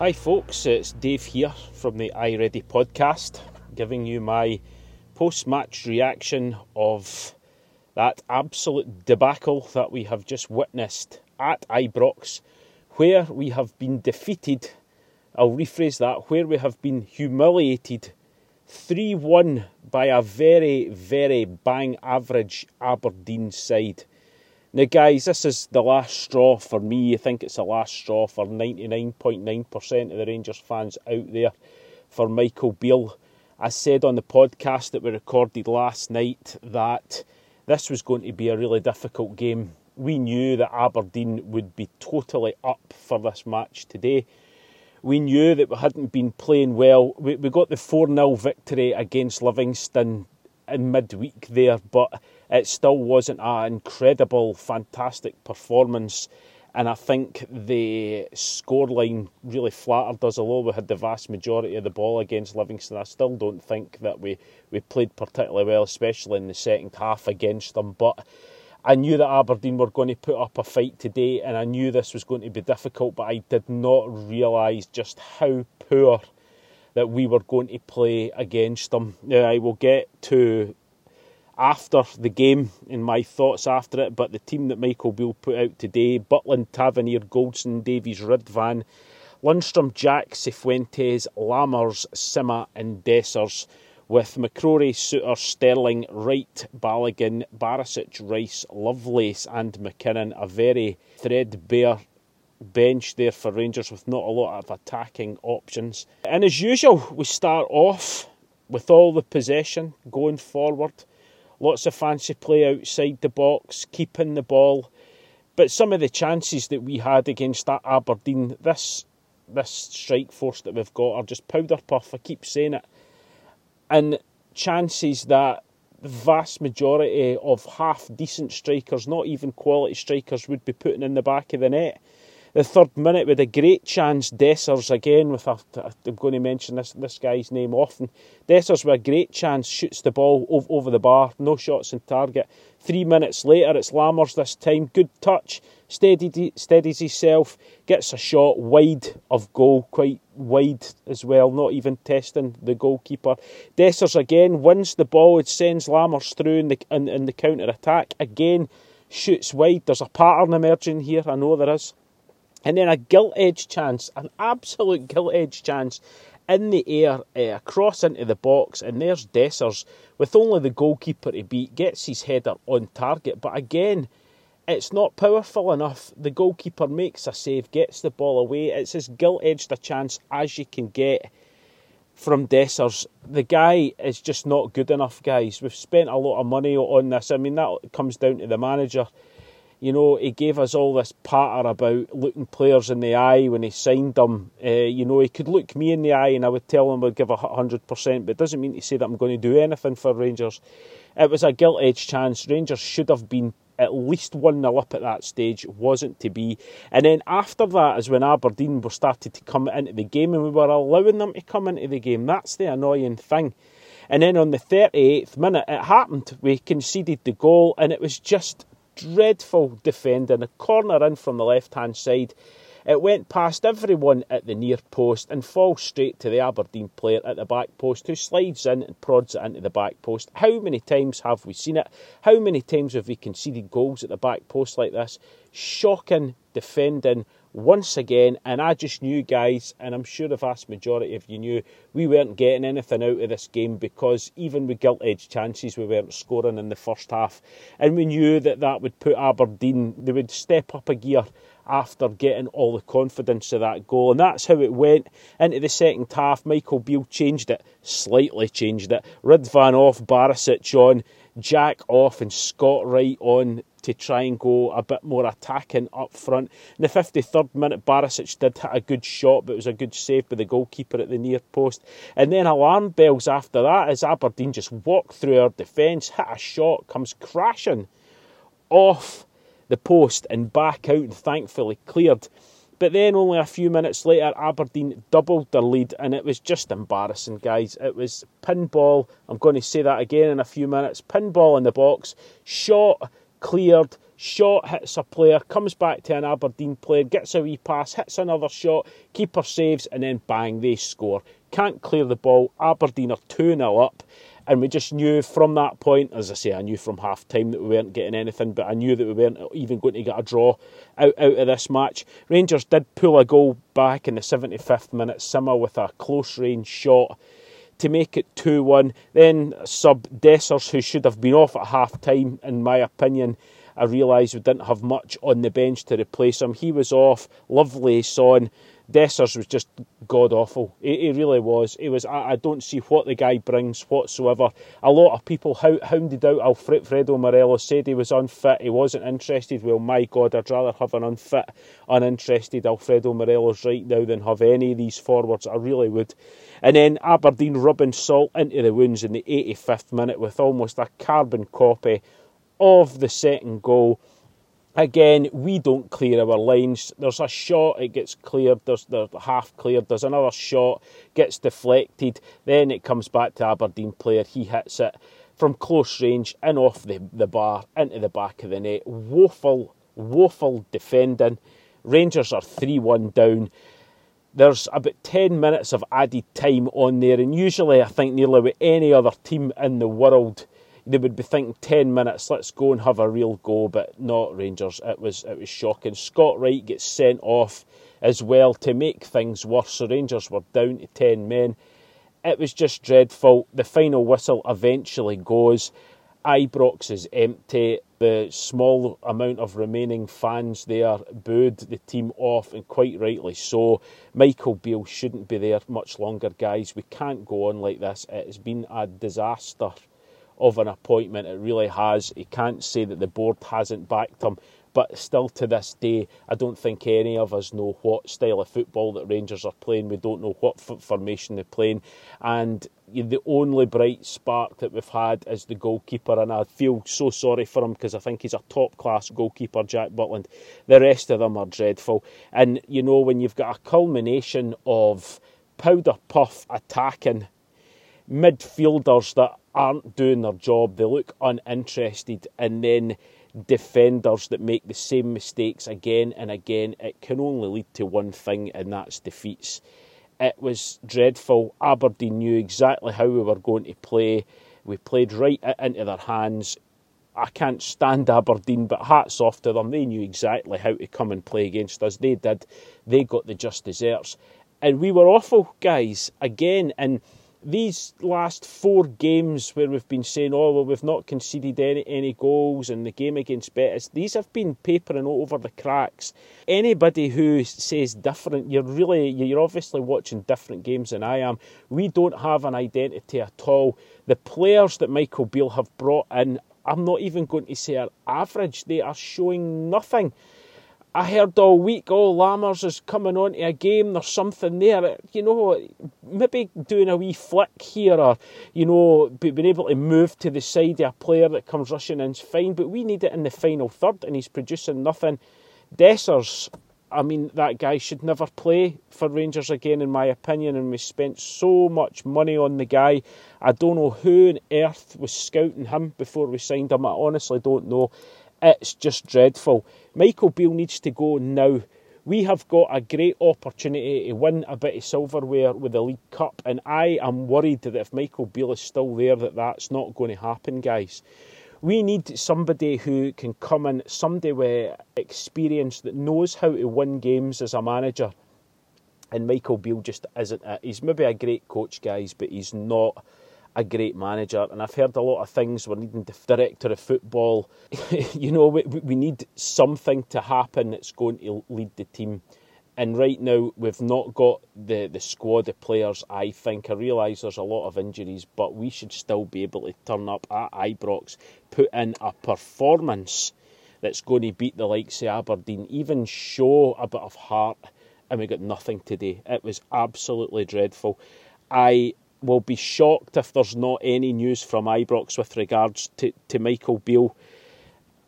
Hi, folks, it's Dave here from the iReady podcast, giving you my post match reaction of that absolute debacle that we have just witnessed at Ibrox, where we have been defeated. I'll rephrase that where we have been humiliated 3 1 by a very, very bang average Aberdeen side. Now, guys, this is the last straw for me. I think it's the last straw for 99.9% of the Rangers fans out there for Michael Beale. I said on the podcast that we recorded last night that this was going to be a really difficult game. We knew that Aberdeen would be totally up for this match today. We knew that we hadn't been playing well. We, we got the 4 0 victory against Livingston in midweek there, but it still wasn't an incredible, fantastic performance. And I think the scoreline really flattered us, although we had the vast majority of the ball against Livingston. I still don't think that we, we played particularly well, especially in the second half against them. But I knew that Aberdeen were going to put up a fight today, and I knew this was going to be difficult, but I did not realise just how poor that we were going to play against them. Now, I will get to after the game in my thoughts after it, but the team that Michael Beale put out today Butland, Tavernier, Goldson, Davies, Ridvan, Lundstram, Jack, Cifuentes, Lammers, Sima, and Dessers, with McCrorie, Souttar, Sterling, Wright, Balogun, Barisic, Rice, Lovelace, and McKinnon. A very threadbare bench there for Rangers with not a lot of attacking options. And as usual, we start off with all the possession going forward. Lots of fancy play outside the box, keeping the ball. But some of the chances that we had against that Aberdeen, this this strike force that we've got are just powder puff. I keep saying it. And chances that the vast majority of half decent strikers, not even quality strikers, would be putting in the back of the net the third minute with a great chance. Dessers again with a, I'm going to mention this this guy's name often. Dessers with a great chance shoots the ball over the bar, no shots in target. Three minutes later, it's Lammers this time. Good touch, steady, steadies himself, gets a shot wide of goal, quite wide as well, not even testing the goalkeeper. Dessers again wins the ball, it sends Lammers through in the, in, in the counter attack. Again, shoots wide. There's a pattern emerging here, I know there is. And then a gilt edge chance, an absolute gilt edge chance in the air, uh, across into the box, and there's Dessers with only the goalkeeper to beat, gets his header on target. But again, it's not powerful enough. The goalkeeper makes a save, gets the ball away. It's as gilt edged a chance as you can get from Dessers. The guy is just not good enough, guys. We've spent a lot of money on this. I mean, that comes down to the manager. You know, he gave us all this patter about looking players in the eye when he signed them. Uh, you know, he could look me in the eye and I would tell him I'd give a 100%, but it doesn't mean to say that I'm going to do anything for Rangers. It was a gilt edged chance. Rangers should have been at least 1 0 up at that stage, wasn't to be. And then after that is when Aberdeen were started to come into the game and we were allowing them to come into the game. That's the annoying thing. And then on the 38th minute, it happened. We conceded the goal and it was just dreadful defending, a corner in from the left hand side. It went past everyone at the near post and falls straight to the Aberdeen player at the back post who slides in and prods it into the back post. How many times have we seen it? How many times have we conceded goals at the back post like this? Shocking defending once again, and I just knew, guys, and I'm sure the vast majority of you knew, we weren't getting anything out of this game because even with gilt edge chances, we weren't scoring in the first half. And we knew that that would put Aberdeen, they would step up a gear after getting all the confidence of that goal. And that's how it went into the second half. Michael Beale changed it, slightly changed it. Ridvan off, Barisic on, Jack off, and Scott Wright on to try and go a bit more attacking up front. In the 53rd minute, Barisic did hit a good shot, but it was a good save by the goalkeeper at the near post. And then alarm bells after that as Aberdeen just walked through our defence, hit a shot, comes crashing off the post and back out and thankfully cleared. But then only a few minutes later, Aberdeen doubled their lead, and it was just embarrassing, guys. It was pinball. I'm going to say that again in a few minutes. Pinball in the box, shot cleared, Shot hits a player, comes back to an Aberdeen player, gets a wee pass, hits another shot, keeper saves, and then bang, they score. Can't clear the ball. Aberdeen are 2 0 up. And we just knew from that point, as I say, I knew from half time that we weren't getting anything, but I knew that we weren't even going to get a draw out, out of this match. Rangers did pull a goal back in the 75th minute, Sima with a close range shot to make it 2 1. Then sub Dessers, who should have been off at half time, in my opinion. I realised we didn't have much on the bench to replace him. He was off. Lovelace on. Dessers was just god awful. He, really was. He was. I, I, don't see what the guy brings whatsoever. A lot of people hounded out Alfredo Morelos, said he was unfit. He wasn't interested. Well, my God, I'd rather have an unfit, uninterested Alfredo Morelos right now than have any of these forwards. I really would. And then Aberdeen rubbing salt into the wounds in the 85th minute with almost a carbon copy of the second goal Again, we don't clear our lines. There's a shot, it gets cleared. There's the half cleared. There's another shot, gets deflected. Then it comes back to Aberdeen player. He hits it from close range and off the, the bar into the back of the net. Woeful, woeful defending. Rangers are 3 1 down. There's about 10 minutes of added time on there, and usually I think nearly with any other team in the world, they would be thinking ten minutes, let's go and have a real go, but not Rangers. It was it was shocking. Scott Wright gets sent off as well to make things worse. So Rangers were down to ten men. It was just dreadful. The final whistle eventually goes. Ibrox is empty. The small amount of remaining fans there booed the team off, and quite rightly so. Michael Beale shouldn't be there much longer, guys. We can't go on like this. It has been a disaster of an appointment. It really has. He can't say that the board hasn't backed him. But still to this day, I don't think any of us know what style of football that Rangers are playing. We don't know what formation they're playing. And the only bright spark that we've had is the goalkeeper. And I feel so sorry for him because I think he's a top class goalkeeper, Jack Butland. The rest of them are dreadful. And, you know, when you've got a culmination of powder puff attacking midfielders that aren't doing their job, they look uninterested, and then defenders that make the same mistakes again and again, it can only lead to one thing, and that's defeats. It was dreadful. Aberdeen knew exactly how we were going to play. We played right into their hands. I can't stand Aberdeen, but hats off to them. They knew exactly how to come and play against us. They did. They got the just desserts. And we were awful, guys, again. And these last four games where we've been saying, oh, well, we've not conceded any, any goals and the game against Betis, these have been papering over the cracks. Anybody who says different, you're really, you're obviously watching different games than I am. We don't have an identity at all. The players that Michael Beale have brought in, I'm not even going to say are average, they are showing nothing. I heard all week, oh, Lammers is coming on to a game, there's something there. You know, maybe doing a wee flick here or, you know, being able to move to the side of a player that comes rushing in is fine, but we need it in the final third and he's producing nothing. Dessers, I mean, that guy should never play for Rangers again, in my opinion, and we spent so much money on the guy. I don't know who on earth was scouting him before we signed him. I honestly don't know. It's just dreadful. Michael Beale needs to go now. We have got a great opportunity to win a bit of silverware with the League Cup, and I am worried that if Michael Beale is still there, that that's not going to happen, guys. We need somebody who can come in, somebody with experience that knows how to win games as a manager. And Michael Beale just isn't it. He's maybe a great coach, guys, but he's not a great manager. And I've heard a lot of things. We're needing the director of football. you know, we, we need something to happen that's going to lead the team. And right now, we've not got the, the squad of players, I think. I realise there's a lot of injuries, but we should still be able to turn up at Ibrox, put in a performance that's going to beat the likes of Aberdeen, even show a bit of heart. And we got nothing today. It was absolutely dreadful. I will be shocked if there's not any news from Ibrox with regards to, to Michael Beale.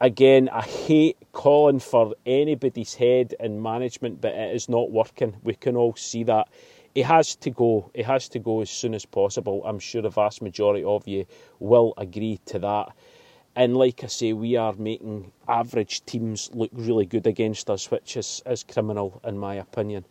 Again, I hate calling for anybody's head in management, but it is not working. We can all see that. He has to go. He has to go as soon as possible. I'm sure the vast majority of you will agree to that. And like I say, we are making average teams look really good against us, which is, is criminal in my opinion.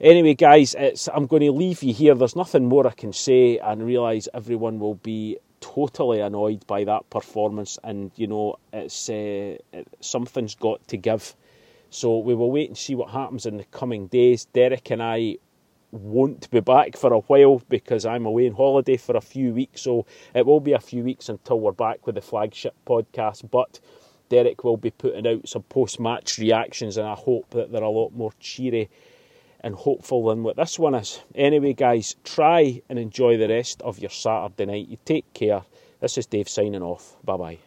Anyway, guys, I'm going to leave you here. There's nothing more I can say, and realise everyone will be totally annoyed by that performance. And you know, it's uh, something's got to give. So we will wait and see what happens in the coming days. Derek and I won't be back for a while because I'm away on holiday for a few weeks. So it will be a few weeks until we're back with the flagship podcast. But Derek will be putting out some post match reactions, and I hope that they're a lot more cheery and hopeful than what this one is. Anyway, guys, try and enjoy the rest of your Saturday night. You take care. This is Dave signing off. Bye bye.